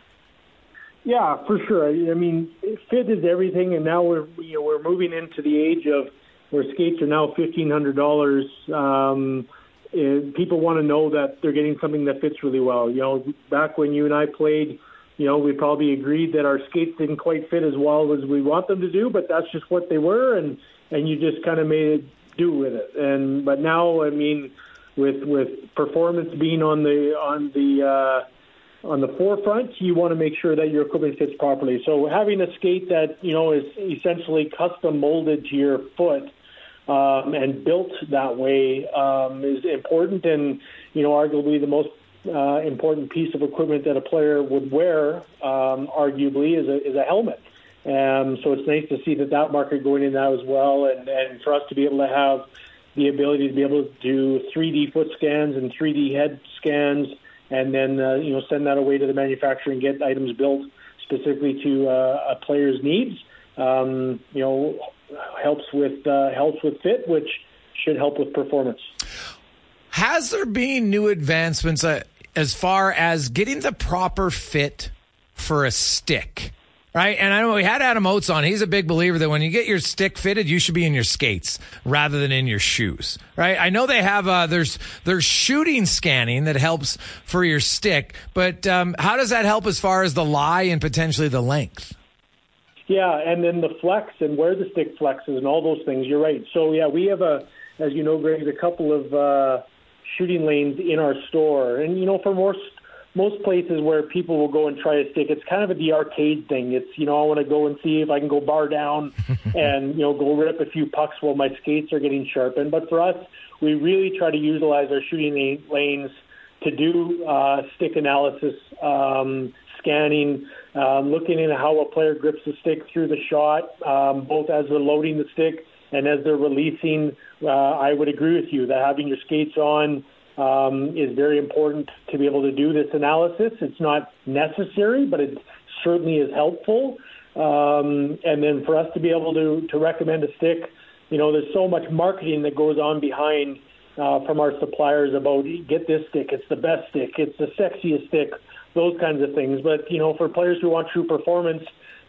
Yeah, for sure. I mean, fit is everything, and now we're you know we're moving into the age of where skates are now fifteen hundred dollars. Um, people want to know that they're getting something that fits really well. You know, back when you and I played, you know, we probably agreed that our skates didn't quite fit as well as we want them to do, but that's just what they were, and and you just kind of made it do with it. And but now, I mean, with with performance being on the on the uh, on the forefront, you want to make sure that your equipment fits properly. So having a skate that you know is essentially custom molded to your foot um, and built that way um, is important and, you know, arguably the most uh, important piece of equipment that a player would wear, um, arguably, is a, is a helmet. Um, so it's nice to see that that market going in now as well, and, and for us to be able to have the ability to be able to do 3D foot scans and 3D head scans, and then uh, you know send that away to the manufacturer and get items built specifically to uh, a player's needs. Um, you know, helps with uh, helps with fit, which should help with performance. Has there been new advancements uh, as far as getting the proper fit for a stick? Right. And I know we had Adam Oates on. He's a big believer that when you get your stick fitted, you should be in your skates rather than in your shoes. Right. I know they have, uh, there's, there's shooting scanning that helps for your stick, but, um, how does that help as far as the lie and potentially the length? Yeah, and then the flex and where the stick flexes and all those things. You're right. So yeah, we have a, as you know, Greg, a couple of uh, shooting lanes in our store, and you know, for most most places where people will go and try a stick, it's kind of a the arcade thing. It's you know I want to go and see if I can go bar down [LAUGHS] and you know go rip a few pucks while my skates are getting sharpened. But for us, we really try to utilize our shooting lanes to do uh, stick analysis, um, scanning, um, looking at how a player grips the stick through the shot, um, both as they're loading the stick and as they're releasing. Uh, I would agree with you that having your skates on um, is very important to be able to do this analysis. It's not necessary, but it certainly is helpful. Um, and then for us to be able to, to recommend a stick, you know, there's so much marketing that goes on behind uh, from our suppliers about get this stick, it's the best stick, it's the sexiest stick, those kinds of things. But, you know, for players who want true performance,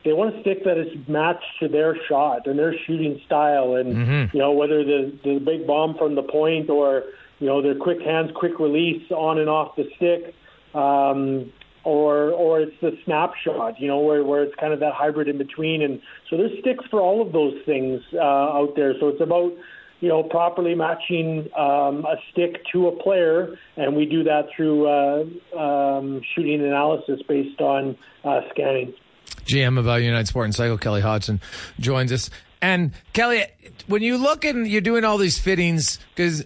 they want a stick that is matched to their shot and their shooting style, and mm-hmm. you know whether the the big bomb from the point or you know, their quick hands, quick release on and off the stick, um, or or it's the snapshot, you know, where where it's kind of that hybrid in between. And so there's sticks for all of those things uh, out there. So it's about you know properly matching um, a stick to a player, and we do that through uh, um, shooting analysis based on uh, scanning. GM of uh, United Sport and Cycle, Kelly Hodgson, joins us. And Kelly, when you look and you're doing all these fittings, because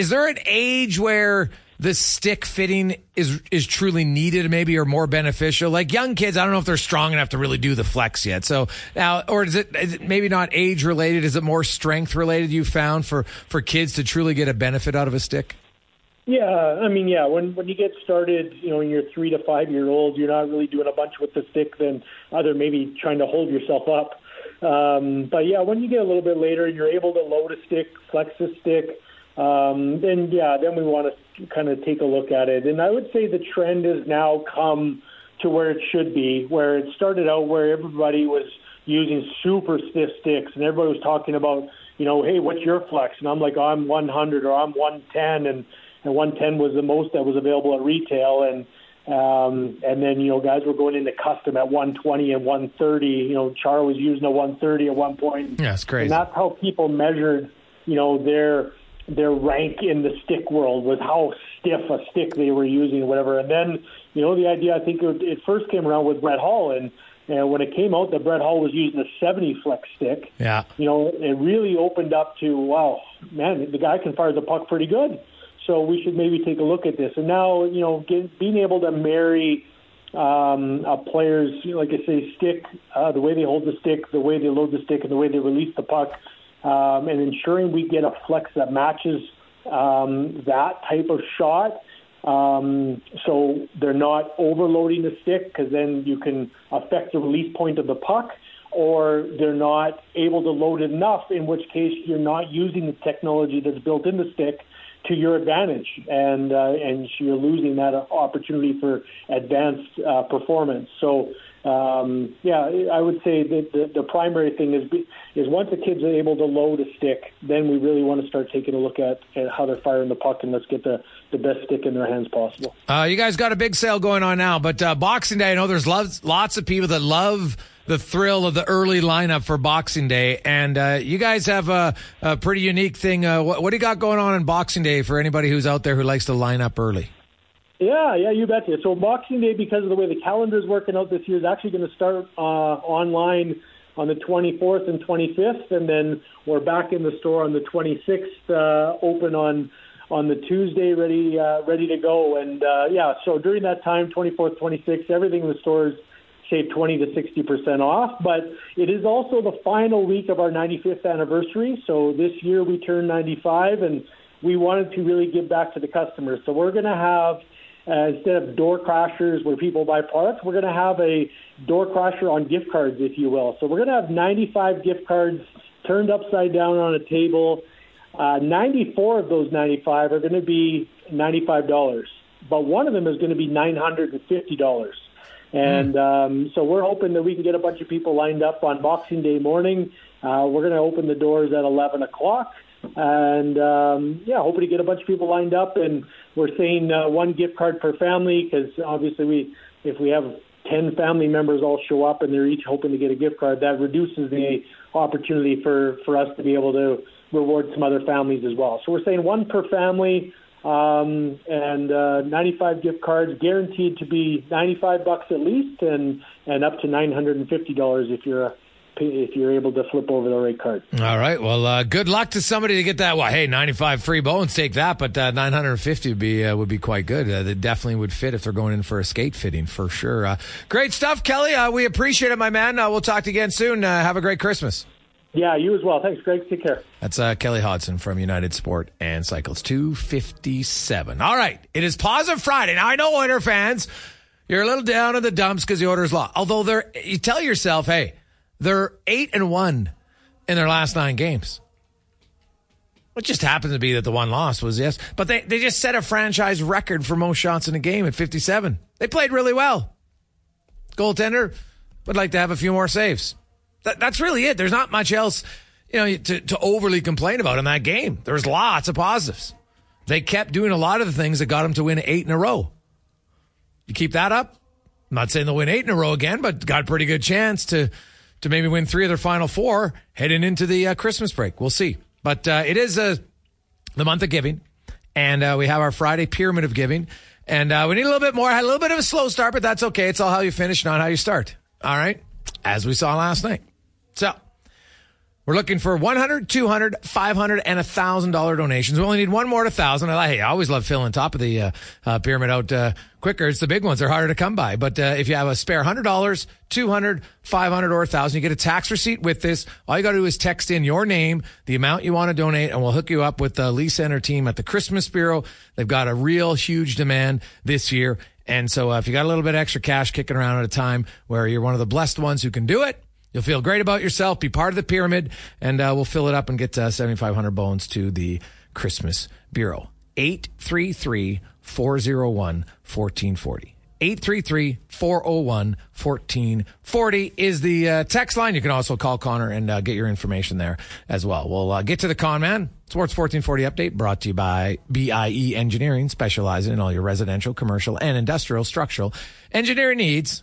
is there an age where the stick fitting is is truly needed, maybe or more beneficial? Like young kids, I don't know if they're strong enough to really do the flex yet. So now, or is it, is it maybe not age related? Is it more strength related? You found for for kids to truly get a benefit out of a stick? Yeah, I mean, yeah. When when you get started, you know, when you're three to five year old, you're not really doing a bunch with the stick than other maybe trying to hold yourself up. Um, but yeah, when you get a little bit later, you're able to load a stick, flex a stick um, then yeah, then we want to kind of take a look at it. And I would say the trend has now come to where it should be, where it started out where everybody was using super stiff sticks and everybody was talking about, you know, hey, what's your flex? And I'm like, oh, I'm 100 or I'm 110, and and 110 was the most that was available at retail, and um, and then you know guys were going into custom at 120 and 130. You know, Char was using a 130 at one point. Yeah, it's crazy. And that's how people measured, you know, their their rank in the stick world was how stiff a stick they were using, or whatever. And then, you know, the idea I think it, it first came around with Brett Hull, and and when it came out that Brett Hull was using a 70 flex stick, yeah, you know, it really opened up to wow, man, the guy can fire the puck pretty good. So we should maybe take a look at this. And now, you know, get, being able to marry um, a player's, like I say, stick, uh, the way they hold the stick, the way they load the stick, and the way they release the puck um, and ensuring we get a flex that matches um, that type of shot. Um, so they're not overloading the stick because then you can affect the release point of the puck, or they're not able to load enough, in which case you're not using the technology that's built in the stick to your advantage, and uh, and you're losing that opportunity for advanced uh, performance. So um, yeah, I would say that the, the primary thing is is once the kids are able to load a stick, then we really want to start taking a look at, at how they're firing the puck and let's get the, the best stick in their hands possible. Uh, you guys got a big sale going on now, but uh, Boxing Day, I know there's lots, lots of people that love the thrill of the early lineup for Boxing Day, and uh, you guys have a, a pretty unique thing. Uh, what, what do you got going on in Boxing Day for anybody who's out there who likes to line up early? Yeah, yeah, you betcha. So Boxing Day, because of the way the calendar is working out this year, is actually going to start uh, online on the 24th and 25th, and then we're back in the store on the 26th, uh, open on on the Tuesday, ready uh, ready to go. And uh, yeah, so during that time, 24th, 26th, everything in the stores save 20 to 60 percent off. But it is also the final week of our 95th anniversary. So this year we turned 95, and we wanted to really give back to the customers. So we're going to have uh, instead of door crashers where people buy products, we're going to have a door crasher on gift cards, if you will. So we're going to have 95 gift cards turned upside down on a table. Uh, 94 of those 95 are going to be $95, but one of them is going to be $950. And um, so we're hoping that we can get a bunch of people lined up on Boxing Day morning. Uh, we're going to open the doors at 11 o'clock and um, yeah, hoping to get a bunch of people lined up. And we're saying uh, one gift card per family because obviously we, if we have ten family members all show up and they're each hoping to get a gift card, that reduces the opportunity for for us to be able to reward some other families as well. So we're saying one per family. um, and uh, 95 gift cards guaranteed to be 95 bucks at least, and and up to 950 dollars if you're a if you're able to flip over the right card. All right. Well, uh, good luck to somebody to get that. Well, hey, 95 free bones, take that, but uh, 950 would be uh, would be quite good. Uh, that definitely would fit if they're going in for a skate fitting for sure. Uh, great stuff, Kelly. Uh, we appreciate it, my man. we'll talk to you again soon. have a great Christmas. Yeah, you as well. Thanks, Greg. Take care. That's Kelly Hodgson from United Sport and Cycles 257. All right. It is Positive Friday. Now, I know Oiler fans, you're a little down in the dumps because the Oilers lost. Although they're, you tell yourself, hey, they're eight and one in their last nine games. It just happened to be that the one loss was yes, but they, they just set a franchise record for most shots in a game at 57. They played really well. Goaltender would like to have a few more saves. That, that's really it. There's not much else, you know, to, to overly complain about in that game. There's lots of positives. They kept doing a lot of the things that got them to win eight in a row. You keep that up. I'm not saying they'll win eight in a row again, but got a pretty good chance to to maybe win three of their final four heading into the uh, Christmas break. We'll see. But uh, it is uh, the month of giving, and uh, we have our Friday pyramid of giving. And uh, we need a little bit more. Had a little bit of a slow start, but that's okay. It's all how you finish, not how you start. All right. As we saw last night. So we're looking for 100, 200, 500, and $1,000 donations. We only need one more to 1000 I Hey, I always love filling top of the uh, uh, pyramid out uh, quicker. It's the big ones. They're harder to come by. But uh, if you have a spare $100, 200, 500, or 1000 you get a tax receipt with this. All you got to do is text in your name, the amount you want to donate, and we'll hook you up with the Lee Center team at the Christmas Bureau. They've got a real huge demand this year. And so uh, if you got a little bit extra cash kicking around at a time where you're one of the blessed ones who can do it, You'll feel great about yourself, be part of the pyramid, and uh, we'll fill it up and get uh, 7,500 bones to the Christmas Bureau. 833 401 1440. 833 401 1440 is the uh, text line. You can also call Connor and uh, get your information there as well. We'll uh, get to the con man. Sports 1440 update brought to you by BIE Engineering, specializing in all your residential, commercial, and industrial structural engineering needs.